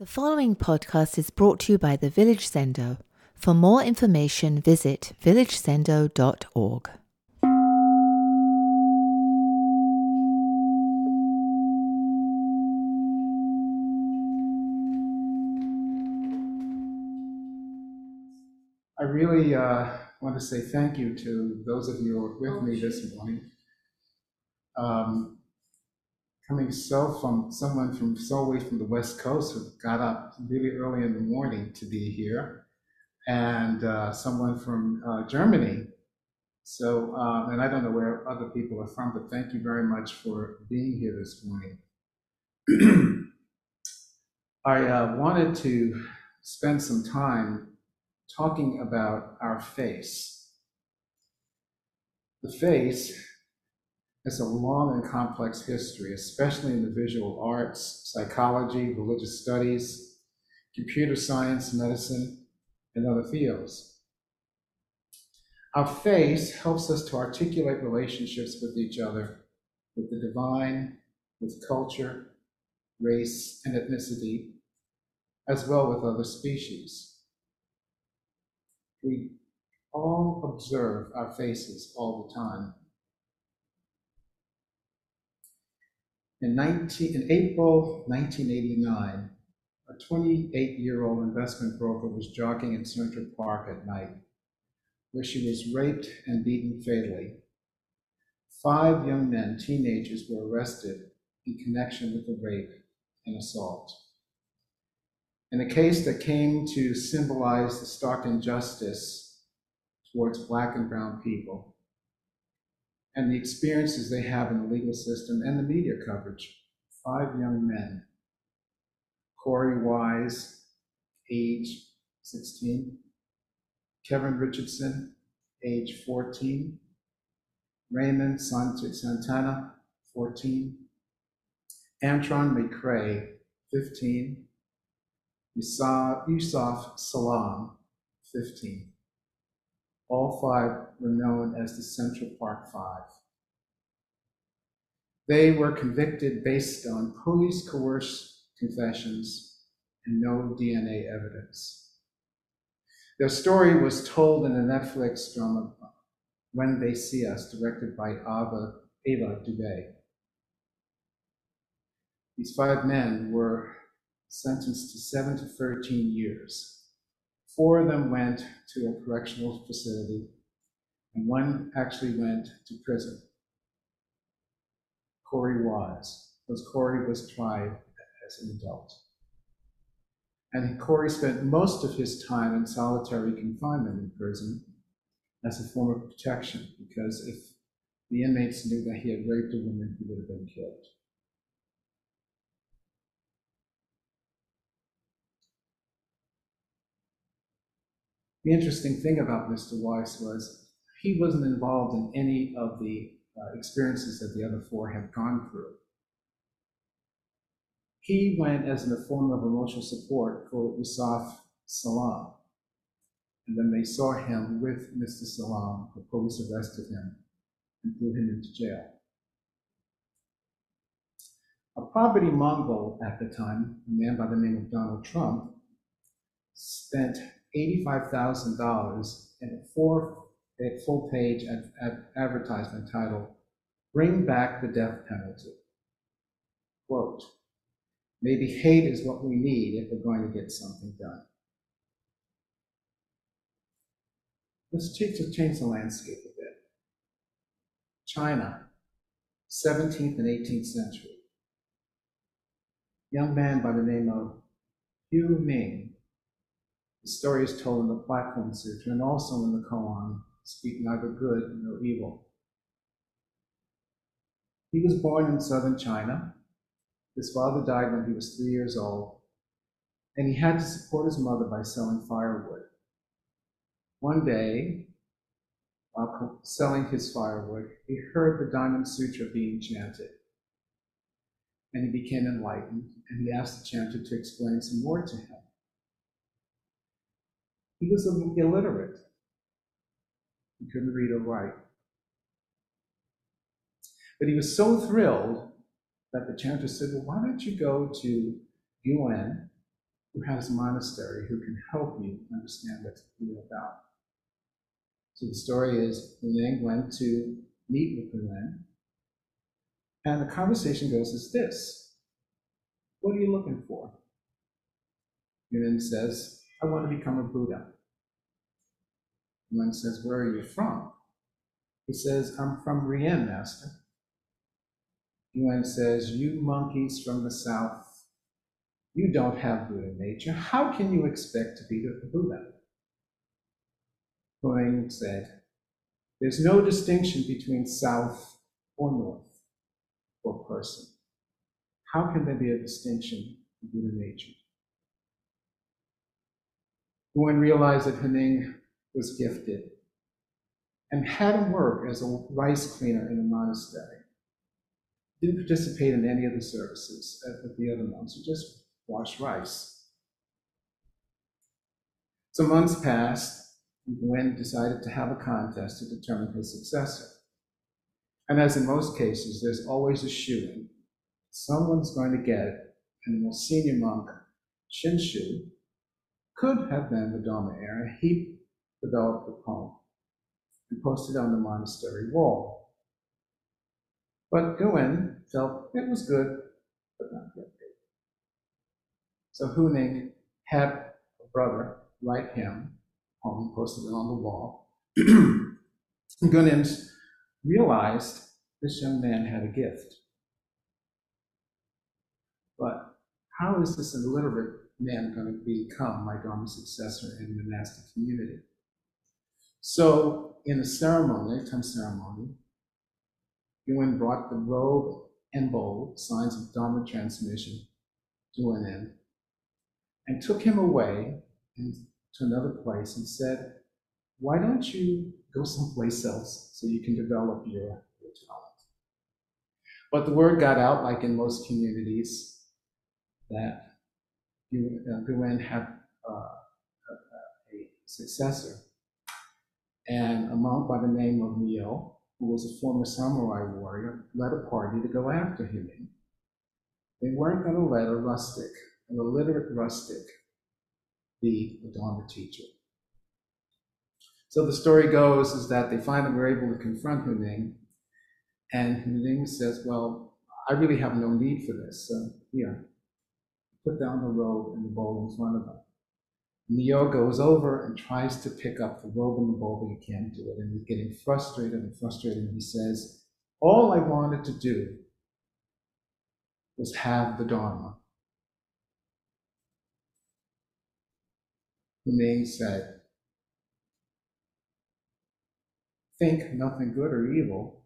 The following podcast is brought to you by the Village Zendo. For more information, visit villagezendo.org. I really uh, want to say thank you to those of you who are with me this morning. Um, coming so from someone from so away from the West Coast who got up really early in the morning to be here, and uh, someone from uh, Germany. So, uh, and I don't know where other people are from, but thank you very much for being here this morning. I uh, wanted to spend some time talking about our face. The face has a long and complex history, especially in the visual arts, psychology, religious studies, computer science, medicine, and other fields. Our face helps us to articulate relationships with each other, with the divine, with culture, race, and ethnicity, as well with other species. We all observe our faces all the time. In, 19, in April 1989, a 28 year old investment broker was jogging in Central Park at night, where she was raped and beaten fatally. Five young men, teenagers, were arrested in connection with the rape and assault. In a case that came to symbolize the stark injustice towards Black and Brown people, and the experiences they have in the legal system and the media coverage. Five young men. Korey Wise, age 16. Kevin Richardson, age 14. Raymond Santana, 14. Antron McCray, 15. Yusef Salaam, 15. All five were known as the Central Park Five. They were convicted based on police coerced confessions and no DNA evidence. Their story was told in the Netflix drama When They See Us, directed by Ava, Ava DuVey. These five men were sentenced to 7 to 13 years Four of them went to a correctional facility, and one actually went to prison. Korey was, because Korey was tried as an adult. And Korey spent most of his time in solitary confinement in prison as a form of protection, because if the inmates knew that he had raped a woman, he would have been killed. The interesting thing about Mr. Wise was he wasn't involved in any of the uh, experiences that the other four had gone through. He went as a form of emotional support for Yusef Salaam. And when they saw him with Mr. Salaam, the police arrested him and threw him into jail. A property Mongol at the time, a man by the name of Donald Trump, spent $85,000 in a four a full page ad, ad, advertisement titled Bring Back the Death Penalty. Quote, maybe hate is what we need if we're going to get something done. Let's change, change the landscape a bit. China, 17th and 18th century. Young man by the name of Hu Ming the story is told in the Platform Sutra and also in the koan, speak neither good nor evil. He was born in southern China. His father died when he was three years old, and he had to support his mother by selling firewood. One day, while selling his firewood, he heard the Diamond Sutra being chanted. And he became enlightened, and he asked the chanter to explain some more to him. He was illiterate. He couldn't read or write. But he was so thrilled that the chanter said, Well, why don't you go to Yuan who has a monastery who can help you understand what you're about. So the story is Huineng went to meet with Hulen, and the conversation goes as this What are you looking for? Hulen says, I want to become a Buddha. Hulen says, Where are you from? He says, I'm from Rien, Master. Yuan says, You monkeys from the south, you don't have Buddha nature. How can you expect to be the Buddha? Huang said, There's no distinction between south or north or person. How can there be a distinction in Buddha nature? Huang realized that Huineng was gifted and had him work as a rice cleaner in a monastery. Didn't participate in any of the services with the other monks, he just washed rice. So months passed, and Gwen decided to have a contest to determine his successor. And as in most cases, there's always a shoe in. Someone's going to get it, and the most senior monk, Shinshu, could have been the Dharma heir. He developed the poem and posted on the monastery wall. But Guwen felt it was good, but not good. So Huineng had a brother write him poem, posted it on the wall. Gunen realized this young man had a gift. But how is this illiterate man going to become my Dharma successor in the monastic community? So, in a ceremony, a lifetime ceremony, Yuan brought the robe and bowl, signs of Dharma transmission, to an end, and took him away and to another place and said, Why don't you go someplace else so you can develop your, your talent? But the word got out, like in most communities, that Guwen had uh, a, successor and a monk by the name of Mio, who was a former samurai warrior, led a party to go after him. They weren't going to let a rustic, an illiterate rustic, be a Dharma teacher. So the story goes is that they finally were able to confront Huineng, and Huineng says, Well, I really have no need for this. So here, put down the robe and the bowl in front of them. Neo goes over and tries to pick up the robe and the bowl, but he can't do it. And he's getting frustrated and frustrated. And he says, All I wanted to do was have the Dharma. Huineng said, Think nothing good or evil.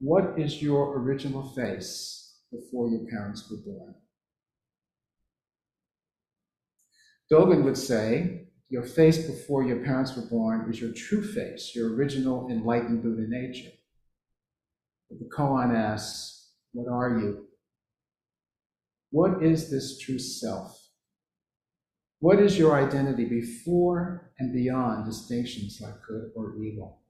What is your original face before your parents were born? Dogen would say, your face before your parents were born is your true face, your original enlightened Buddha nature. But the koan asks, What are you? What is this true self? What is your identity before and beyond distinctions like good or evil?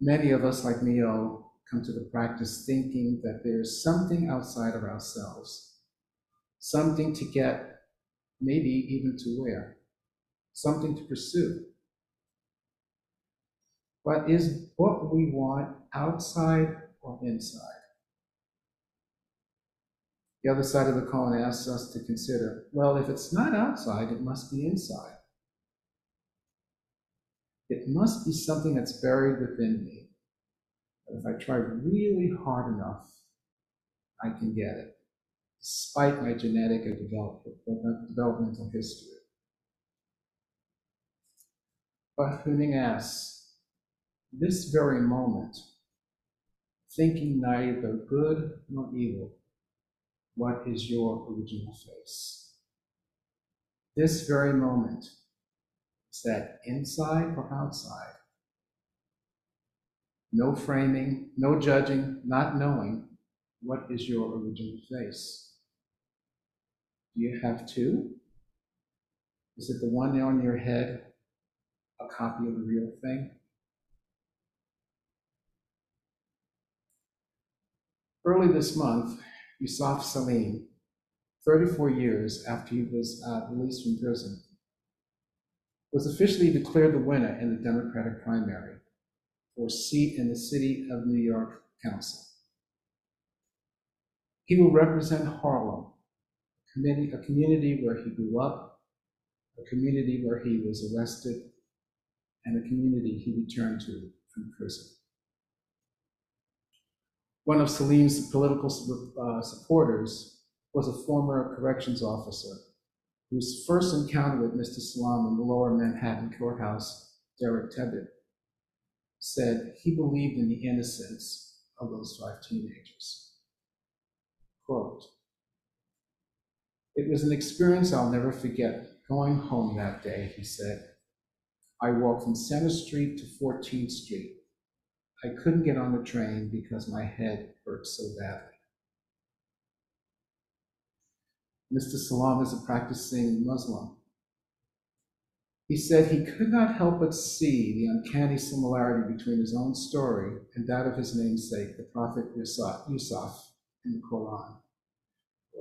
Many of us, like Neo, come to the practice thinking that there's something outside of ourselves, something to get maybe even to wear, something to pursue. But is what we want outside or inside? The other side of the coin asks us to consider well, if it's not outside, it must be inside. It must be something that's buried within me. But if I try really hard enough, I can get it despite my genetic and uh, developmental history. But Huineng asks, this very moment, thinking neither good nor evil, what is your original face? This very moment, is that inside or outside? No framing, no judging, not knowing, what is your original face? Do you have two? Is it the one on your head a copy of the real thing? Early this month, Yusef Salim 34 years after he was uh, released from prison, was officially declared the winner in the Democratic primary for a seat in the City of New York Council. He will represent Harlem, a community where he grew up, a community where he was arrested, and a community he returned to from prison. One of Salim's political uh, supporters was a former corrections officer whose first encounter with Mr. Salaam in the lower Manhattan courthouse, Derek Tebbit, said he believed in the innocence of those five teenagers. Quote, it was an experience I'll never forget going home that day, he said. I walked from Center Street to 14th Street. I couldn't get on the train because my head hurt so badly. Mr. Salaam is a practicing Muslim. He said he could not help but see the uncanny similarity between his own story and that of his namesake, the Prophet Yusuf, Yusuf in the Quran.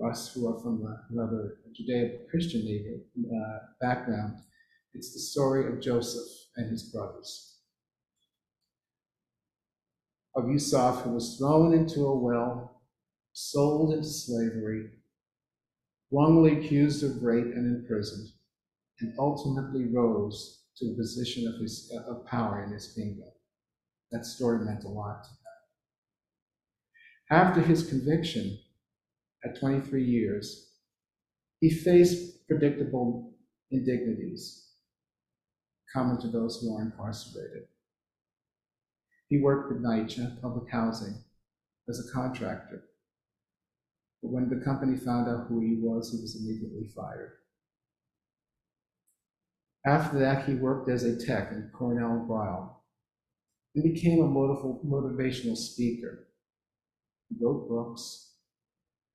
Us who are from a rather Judeo-Christian uh, background, it's the story of Joseph and his brothers. Of Yusuf, who was thrown into a well, sold into slavery, wrongly accused of rape and imprisoned, and ultimately rose to a position of, his, of power in his kingdom. That story meant a lot to him. After his conviction at 23 years, he faced predictable indignities common to those who are incarcerated. He worked with NYCHA, public housing, as a contractor. But when the company found out who he was, he was immediately fired. After that, he worked as a tech in Cornell Weill and became a motivational speaker. He wrote books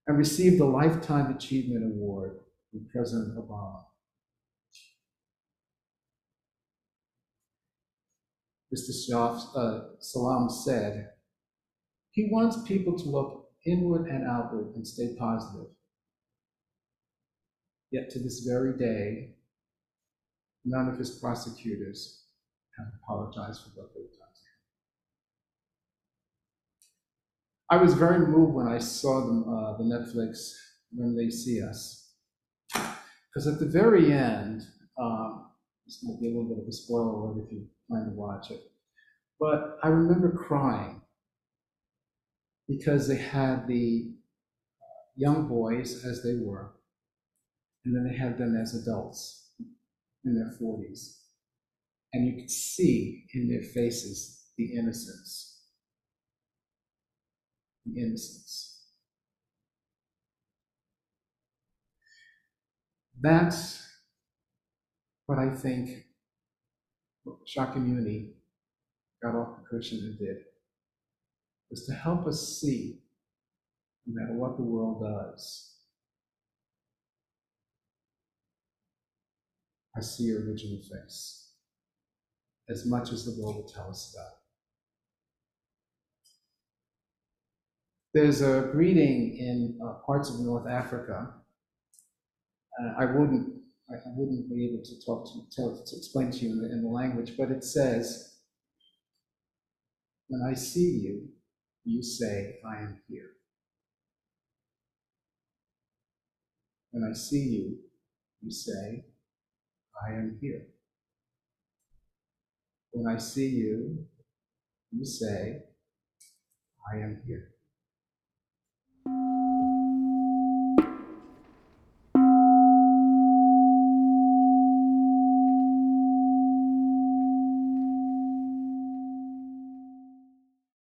and received the Lifetime Achievement Award from President Obama. Mr. Shah, uh, Salaam said, he wants people to look inward and outward and stay positive. Yet to this very day, none of his prosecutors have apologized for what they've done to him. I was very moved when I saw them, uh, the Netflix When They See Us. Because at the very end, um, this might be a little bit of a spoiler if you plan to watch it, but I remember crying because they had the young boys as they were, and then they had them as adults in their 40s. And you could see in their faces the innocence. The innocence. That's what I think Shakyamuni got off the cushion and did was to help us see, no matter what the world does, I see your original face as much as the world will tell us about. There's a greeting in uh, parts of North Africa. Uh, I wouldn't, I wouldn't be able to talk to, tell, to explain to you in the, in the language, but it says, "When I see you, you say, I am here. When I see you, you say, I am here. When I see you, you say, I am here. Thank you.